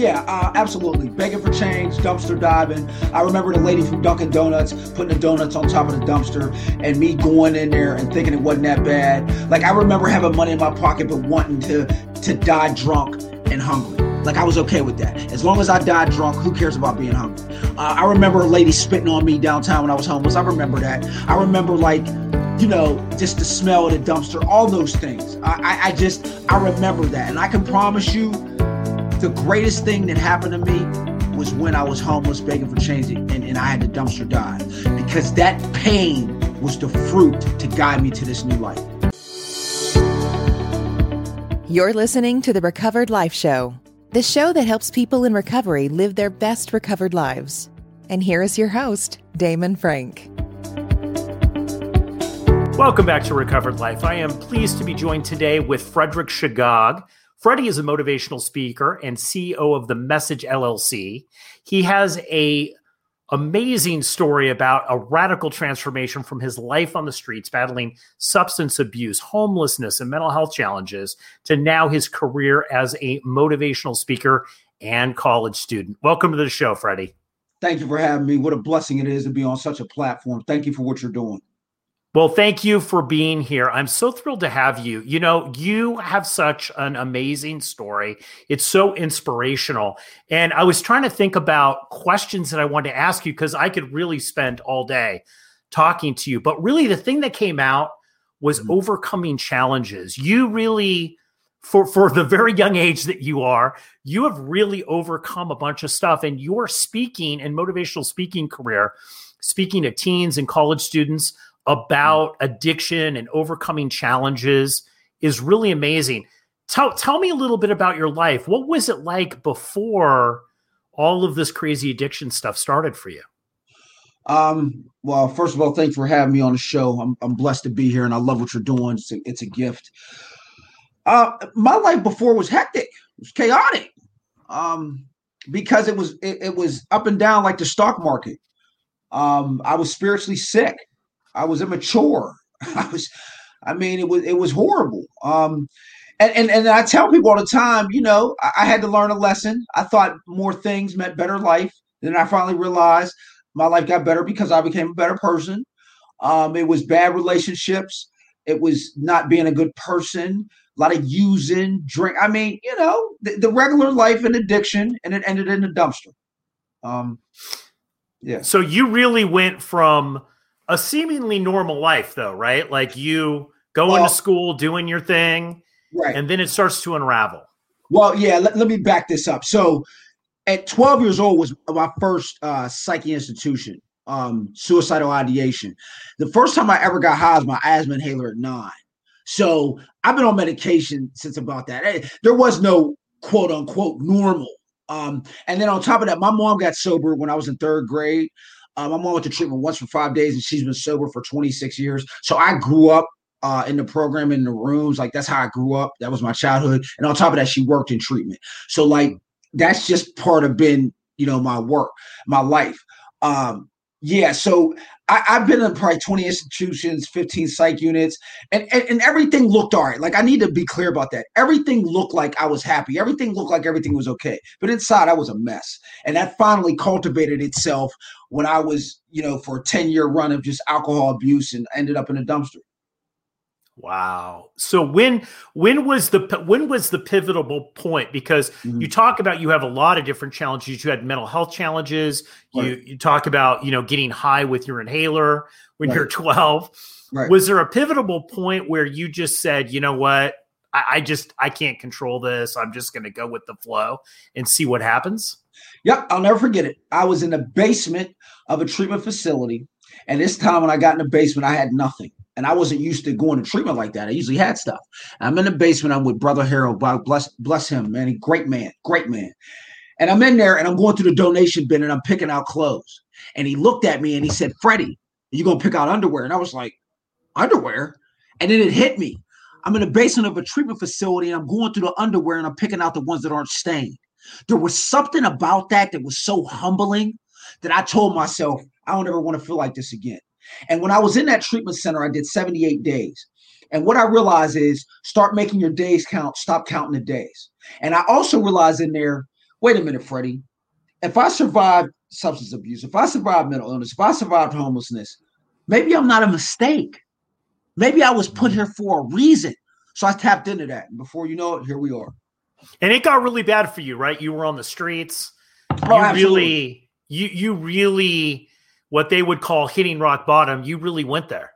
Yeah, uh, absolutely. Begging for change, dumpster diving. I remember the lady from Dunkin' Donuts putting the donuts on top of the dumpster and me going in there and thinking it wasn't that bad. Like I remember having money in my pocket but wanting to to die drunk and hungry. Like I was okay with that. As long as I died drunk, who cares about being hungry? Uh, I remember a lady spitting on me downtown when I was homeless. I remember that. I remember like you know, just the smell of the dumpster, all those things. I, I, I just, I remember that. And I can promise you, the greatest thing that happened to me was when I was homeless begging for change and, and I had to dumpster dive because that pain was the fruit to guide me to this new life. You're listening to the Recovered Life Show, the show that helps people in recovery live their best recovered lives. And here is your host, Damon Frank. Welcome back to Recovered Life. I am pleased to be joined today with Frederick Shagag. Freddie is a motivational speaker and CEO of the Message LLC. He has a amazing story about a radical transformation from his life on the streets battling substance abuse, homelessness and mental health challenges to now his career as a motivational speaker and college student. Welcome to the show, Freddie. Thank you for having me. What a blessing it is to be on such a platform. Thank you for what you're doing. Well, thank you for being here. I'm so thrilled to have you. You know, you have such an amazing story. It's so inspirational. And I was trying to think about questions that I wanted to ask you because I could really spend all day talking to you. But really, the thing that came out was mm-hmm. overcoming challenges. You really, for, for the very young age that you are, you have really overcome a bunch of stuff. And your speaking and motivational speaking career, speaking to teens and college students, about addiction and overcoming challenges is really amazing. Tell, tell me a little bit about your life. What was it like before all of this crazy addiction stuff started for you? Um, well, first of all, thanks for having me on the show. I'm, I'm blessed to be here and I love what you're doing. It's a, it's a gift. Uh, my life before was hectic. It was chaotic. Um, because it was it, it was up and down like the stock market. Um, I was spiritually sick. I was immature. I was, I mean, it was it was horrible. Um, and, and and I tell people all the time, you know, I, I had to learn a lesson. I thought more things meant better life. Then I finally realized my life got better because I became a better person. Um, it was bad relationships. It was not being a good person. A lot of using, drink. I mean, you know, the, the regular life and addiction, and it ended in a dumpster. Um, yeah. So you really went from a seemingly normal life, though, right? Like you going well, to school, doing your thing, right. and then it starts to unravel. Well, yeah, let, let me back this up. So at 12 years old was my first uh, psyche institution, um, suicidal ideation. The first time I ever got high was my asthma inhaler at nine. So I've been on medication since about that. Eh, there was no quote unquote normal. Um, and then on top of that, my mom got sober when I was in third grade. Um, my mom went to treatment once for five days, and she's been sober for 26 years. So I grew up uh, in the program in the rooms. Like that's how I grew up. That was my childhood. And on top of that, she worked in treatment. So like that's just part of being, you know, my work, my life. Um, yeah, so I, have been in probably 20 institutions, 15 psych units, and, and, and everything looked all right. Like I need to be clear about that. Everything looked like I was happy. Everything looked like everything was okay. But inside I was a mess. And that finally cultivated itself when I was, you know, for a 10 year run of just alcohol abuse and ended up in a dumpster. Wow. So when when was the when was the pivotal point? Because mm-hmm. you talk about you have a lot of different challenges. You had mental health challenges. Right. You you talk about you know getting high with your inhaler when right. you're 12. Right. Was there a pivotal point where you just said, you know what, I, I just I can't control this. I'm just going to go with the flow and see what happens. Yep, I'll never forget it. I was in the basement of a treatment facility, and this time when I got in the basement, I had nothing and I wasn't used to going to treatment like that. I usually had stuff. I'm in the basement. I'm with Brother Harold. Bless, bless him, man. Great man, great man. And I'm in there and I'm going through the donation bin and I'm picking out clothes. And he looked at me and he said, Freddie, you gonna pick out underwear? And I was like, underwear? And then it hit me. I'm in the basement of a treatment facility and I'm going through the underwear and I'm picking out the ones that aren't stained. There was something about that that was so humbling that I told myself, I don't ever want to feel like this again. And when I was in that treatment center, I did 78 days. And what I realized is start making your days count, stop counting the days. And I also realized in there wait a minute, Freddie. If I survived substance abuse, if I survived mental illness, if I survived homelessness, maybe I'm not a mistake. Maybe I was put here for a reason. So I tapped into that. And before you know it, here we are. And it got really bad for you, right? You were on the streets. Oh, you absolutely. really, you you really what they would call hitting rock bottom. You really went there.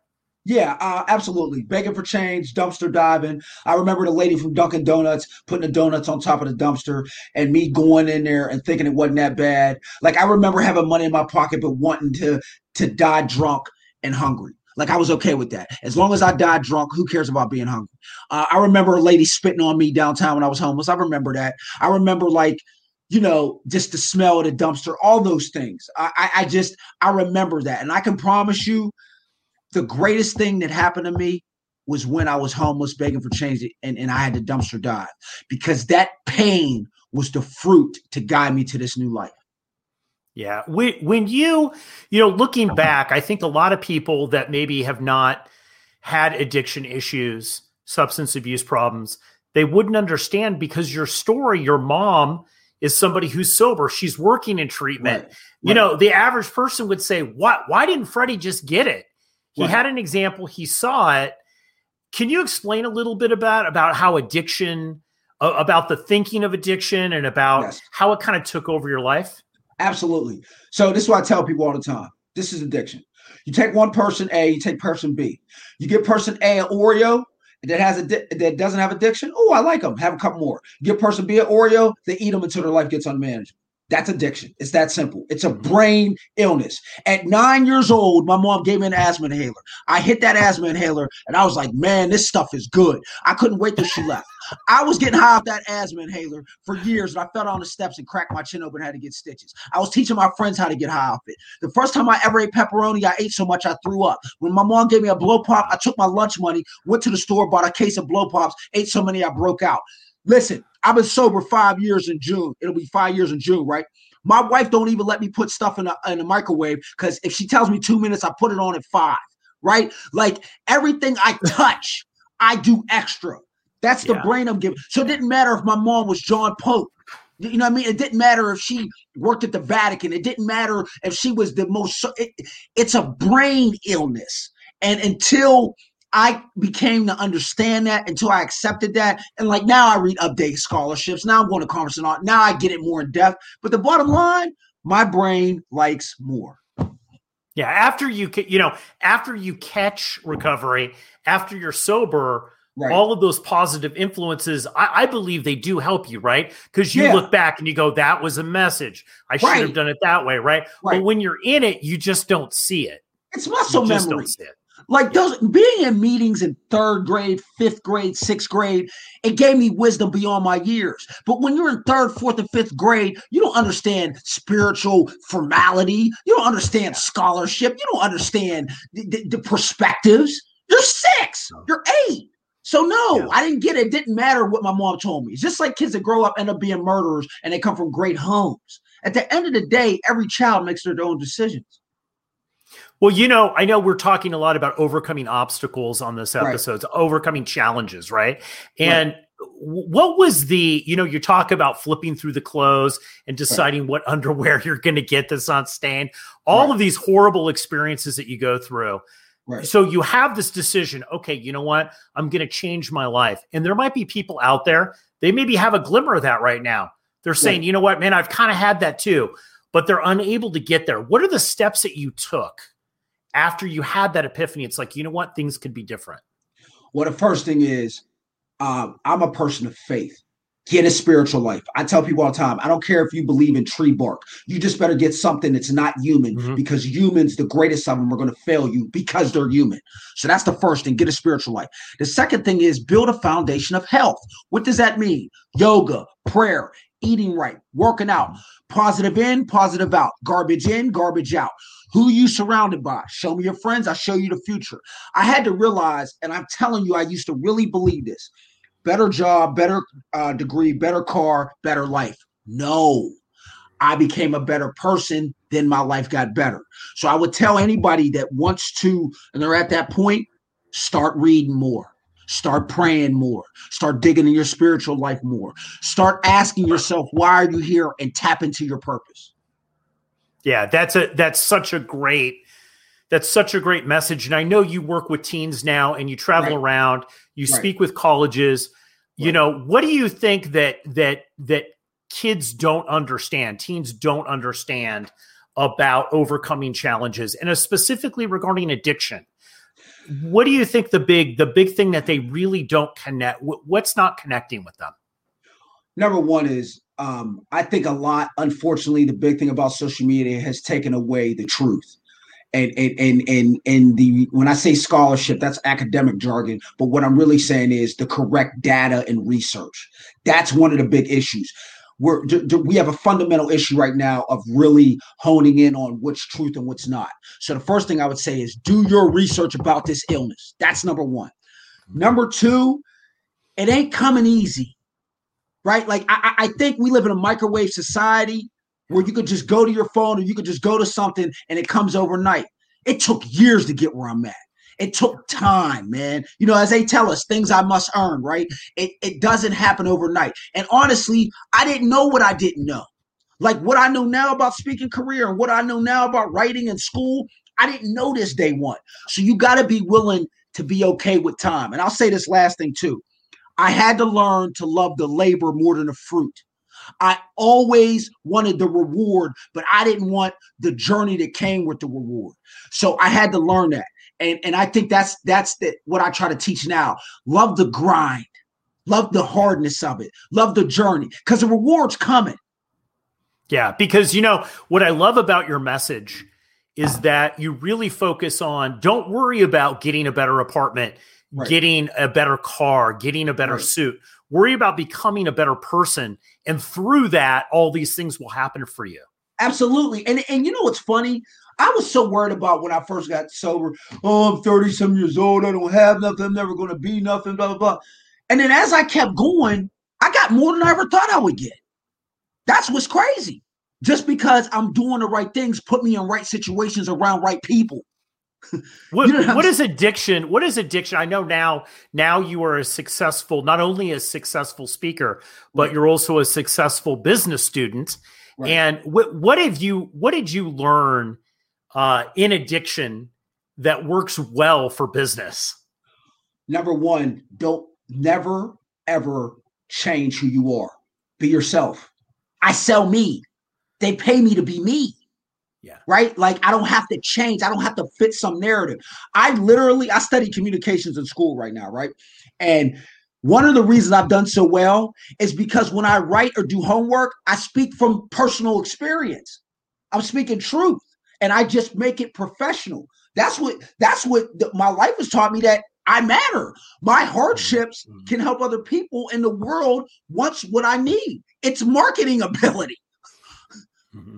Yeah, uh, absolutely. Begging for change, dumpster diving. I remember the lady from Dunkin' Donuts putting the donuts on top of the dumpster and me going in there and thinking it wasn't that bad. Like I remember having money in my pocket but wanting to to die drunk and hungry. Like I was okay with that. As long as I died drunk, who cares about being hungry? Uh, I remember a lady spitting on me downtown when I was homeless. I remember that. I remember like, you know, just the smell of the dumpster, all those things. I, I, just I remember that, and I can promise you, the greatest thing that happened to me was when I was homeless, begging for change, and, and I had to dumpster dive because that pain was the fruit to guide me to this new life. Yeah. When you, you know, looking back, I think a lot of people that maybe have not had addiction issues, substance abuse problems, they wouldn't understand because your story, your mom is somebody who's sober. She's working in treatment. Right. You right. know, the average person would say, "What? Why didn't Freddie just get it?" He right. had an example. He saw it. Can you explain a little bit about about how addiction, uh, about the thinking of addiction, and about yes. how it kind of took over your life? Absolutely. So this is what I tell people all the time. This is addiction. You take one person A, you take person B. You give person A an Oreo that has a that doesn't have addiction. Oh, I like them. Have a couple more. Give person B an Oreo, they eat them until their life gets unmanageable. That's addiction. It's that simple. It's a brain illness. At nine years old, my mom gave me an asthma inhaler. I hit that asthma inhaler and I was like, man, this stuff is good. I couldn't wait till she left. I was getting high off that asthma inhaler for years, and I fell down the steps and cracked my chin open and had to get stitches. I was teaching my friends how to get high off it. The first time I ever ate pepperoni, I ate so much I threw up. When my mom gave me a blow pop, I took my lunch money, went to the store, bought a case of blow pops, ate so many I broke out. Listen, I've been sober five years in June. It'll be five years in June, right? My wife don't even let me put stuff in a, in a microwave because if she tells me two minutes, I put it on at five, right? Like everything I touch, I do extra. That's the yeah. brain I'm giving. So it didn't matter if my mom was John Pope. You know what I mean? It didn't matter if she worked at the Vatican. It didn't matter if she was the most. It, it's a brain illness. And until I became to understand that, until I accepted that, and like now I read update scholarships. Now I'm going to conference and all. Now I get it more in depth. But the bottom line, my brain likes more. Yeah, after you you know after you catch recovery, after you're sober, Right. All of those positive influences, I, I, believe they do help you, right? Because you yeah. look back and you go, that was a message. I should right. have done it that way, right? right? But when you're in it, you just don't see it. It's muscle memory. Like those being in meetings in third grade, fifth grade, sixth grade, it gave me wisdom beyond my years. But when you're in third, fourth, and fifth grade, you don't understand spiritual formality. You don't understand scholarship. You don't understand the, the, the perspectives. You're six. You're eight. So no, yeah. I didn't get it. it. Didn't matter what my mom told me. It's just like kids that grow up end up being murderers and they come from great homes. At the end of the day, every child makes their own decisions. Well, you know, I know we're talking a lot about overcoming obstacles on this episode, right. overcoming challenges, right? And right. what was the, you know, you talk about flipping through the clothes and deciding right. what underwear you're going to get that's not stained, all of these horrible experiences that you go through. So you have this decision, okay, you know what? I'm going to change my life. And there might be people out there, they maybe have a glimmer of that right now. They're saying, you know what, man, I've kind of had that too, but they're unable to get there. What are the steps that you took after you had that epiphany? It's like, you know what, things could be different. Well, the first thing is, um, I'm a person of faith get a spiritual life. I tell people all the time, I don't care if you believe in tree bark. You just better get something that's not human mm-hmm. because humans, the greatest of them, are going to fail you because they're human. So that's the first thing, get a spiritual life. The second thing is build a foundation of health. What does that mean? Yoga, prayer, eating right, working out, positive in, positive out, garbage in, garbage out. Who you surrounded by? Show me your friends. I'll show you the future. I had to realize, and I'm telling you, I used to really believe this better job, better uh, degree, better car, better life. No, I became a better person, then my life got better. So I would tell anybody that wants to, and they're at that point, start reading more. Start praying more. Start digging in your spiritual life more. Start asking yourself, why are you here? And tap into your purpose. Yeah, that's a that's such a great that's such a great message. And I know you work with teens now and you travel right. around, you right. speak with colleges. Right. You know, what do you think that that that kids don't understand, teens don't understand about overcoming challenges and uh, specifically regarding addiction? What do you think the big the big thing that they really don't connect what's not connecting with them? Number one is um, I think a lot, unfortunately, the big thing about social media has taken away the truth. And, and and and and the when I say scholarship, that's academic jargon. But what I'm really saying is the correct data and research. That's one of the big issues. We're we have a fundamental issue right now of really honing in on what's truth and what's not. So the first thing I would say is do your research about this illness. That's number one. Mm-hmm. Number two, it ain't coming easy right? Like I, I think we live in a microwave society where you could just go to your phone or you could just go to something and it comes overnight. It took years to get where I'm at. It took time, man. You know, as they tell us, things I must earn, right? It, it doesn't happen overnight. And honestly, I didn't know what I didn't know. Like what I know now about speaking career and what I know now about writing in school, I didn't know this day one. So you got to be willing to be okay with time. And I'll say this last thing too. I had to learn to love the labor more than the fruit. I always wanted the reward, but I didn't want the journey that came with the reward. So I had to learn that. And, and I think that's that's the, what I try to teach now. Love the grind, love the hardness of it, love the journey, because the reward's coming. Yeah, because you know what I love about your message is that you really focus on don't worry about getting a better apartment right. getting a better car, getting a better right. suit. Worry about becoming a better person. And through that, all these things will happen for you. Absolutely. And and you know what's funny? I was so worried about when I first got sober. Oh, I'm 30 some years old. I don't have nothing. I'm never going to be nothing, blah, blah, blah. And then as I kept going, I got more than I ever thought I would get. That's what's crazy. Just because I'm doing the right things put me in right situations around right people. what, you know what is addiction? What is addiction? I know now. Now you are a successful, not only a successful speaker, but you're also a successful business student. Right. And what, what have you? What did you learn uh, in addiction that works well for business? Number one, don't never ever change who you are. Be yourself. I sell me. They pay me to be me. Yeah. Right? Like I don't have to change. I don't have to fit some narrative. I literally I study communications in school right now, right? And one of the reasons I've done so well is because when I write or do homework, I speak from personal experience. I'm speaking truth and I just make it professional. That's what that's what the, my life has taught me that I matter. My hardships mm-hmm. can help other people in the world wants what I need. It's marketing ability. Mm-hmm.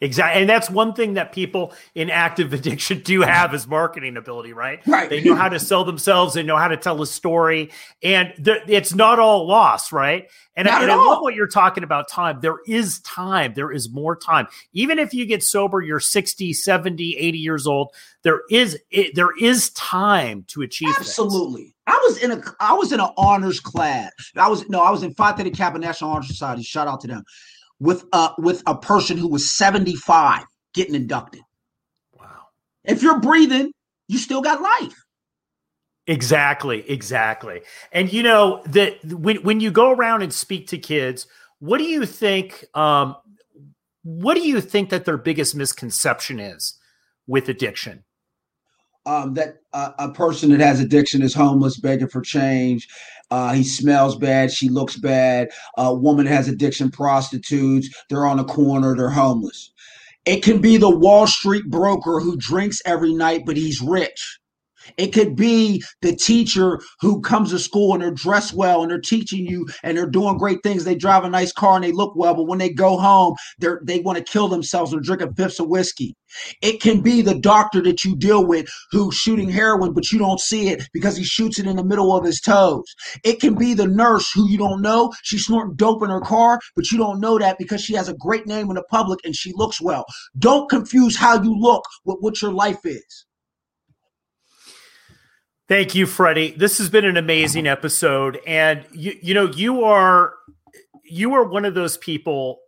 Exactly. And that's one thing that people in active addiction do have is marketing ability, right? Right. They know how to sell themselves, they know how to tell a story, and it's not all lost, right? And, I, and I love what you're talking about time. There is time. There is more time. Even if you get sober, you're 60, 70, 80 years old, there is it, there is time to achieve Absolutely. Things. I was in a I was in an honors class. I was no, I was in Phi Theta Kappa National Honor Society. Shout out to them with a with a person who was 75 getting inducted. Wow. If you're breathing, you still got life. Exactly, exactly. And you know that when when you go around and speak to kids, what do you think um what do you think that their biggest misconception is with addiction? Um, that uh, a person that has addiction is homeless, begging for change, uh, he smells bad. She looks bad. A woman has addiction, prostitutes. They're on a corner. They're homeless. It can be the Wall Street broker who drinks every night, but he's rich. It could be the teacher who comes to school and they're dressed well and they're teaching you and they're doing great things. They drive a nice car and they look well, but when they go home, they're they want to kill themselves and drinking fifths of whiskey. It can be the doctor that you deal with who's shooting heroin, but you don't see it because he shoots it in the middle of his toes. It can be the nurse who you don't know. She's snorting dope in her car, but you don't know that because she has a great name in the public and she looks well. Don't confuse how you look with what your life is. Thank you, Freddie. This has been an amazing episode, and you you know you are you are one of those people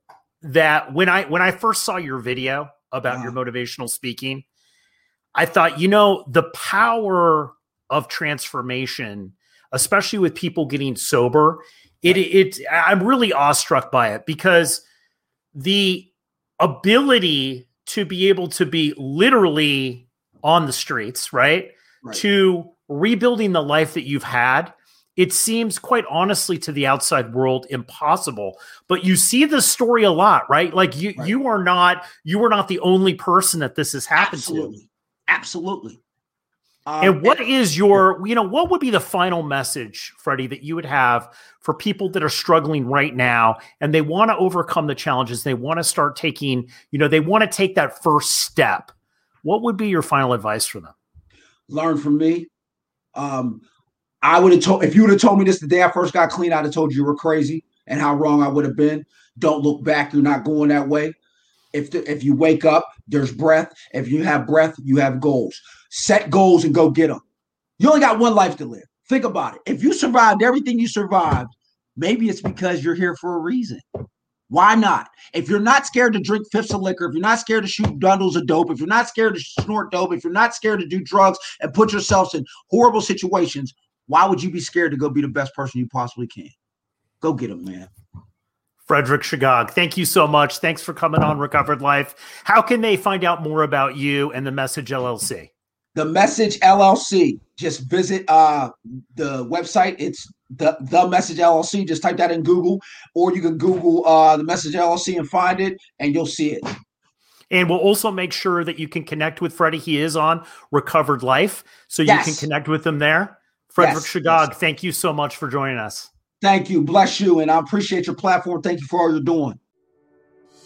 that when I when I first saw your video about your uh-huh. motivational speaking, I thought, you know, the power of transformation, especially with people getting sober, it it I'm really awestruck by it because the ability to be able to be literally on the streets, right? Right. To rebuilding the life that you've had it seems quite honestly to the outside world impossible but you see this story a lot right like you Right. you are not you are not the only person that this has happened to Absolutely. Absolutely. Um, and what is your you know what would be the final message freddie that you would have for people that are struggling right now and they want to overcome the challenges they want to start taking you know they want to take that first step what would be your final advice for them learn from me. Um, I would have told if you would have told me this the day I first got clean, I'd have told you you were crazy and how wrong I would have been. Don't look back. You're not going that way. If the, if you wake up, there's breath. If you have breath, you have goals. Set goals and go get them. You only got one life to live. Think about it. If you survived everything you survived, maybe it's because you're here for a reason. Why not? If you're not scared to drink fifths of liquor, if you're not scared to shoot bundles of dope, if you're not scared to snort dope, if you're not scared to do drugs and put yourselves in horrible situations, why would you be scared to go be the best person you possibly can? Go get them, man. Frederick Shagog, thank you so much. Thanks for coming on Recovered Life. How can they find out more about you and the Message LLC? The Message LLC. Just visit uh, the website. It's the the Message LLC. Just type that in Google, or you can Google uh, the Message LLC and find it, and you'll see it. And we'll also make sure that you can connect with Freddie. He is on Recovered Life, so you can connect with him there. Frederick Yes, Shagog, yes. thank you so much for joining us. Thank you. Bless you, and I appreciate your platform. Thank you for all you're doing.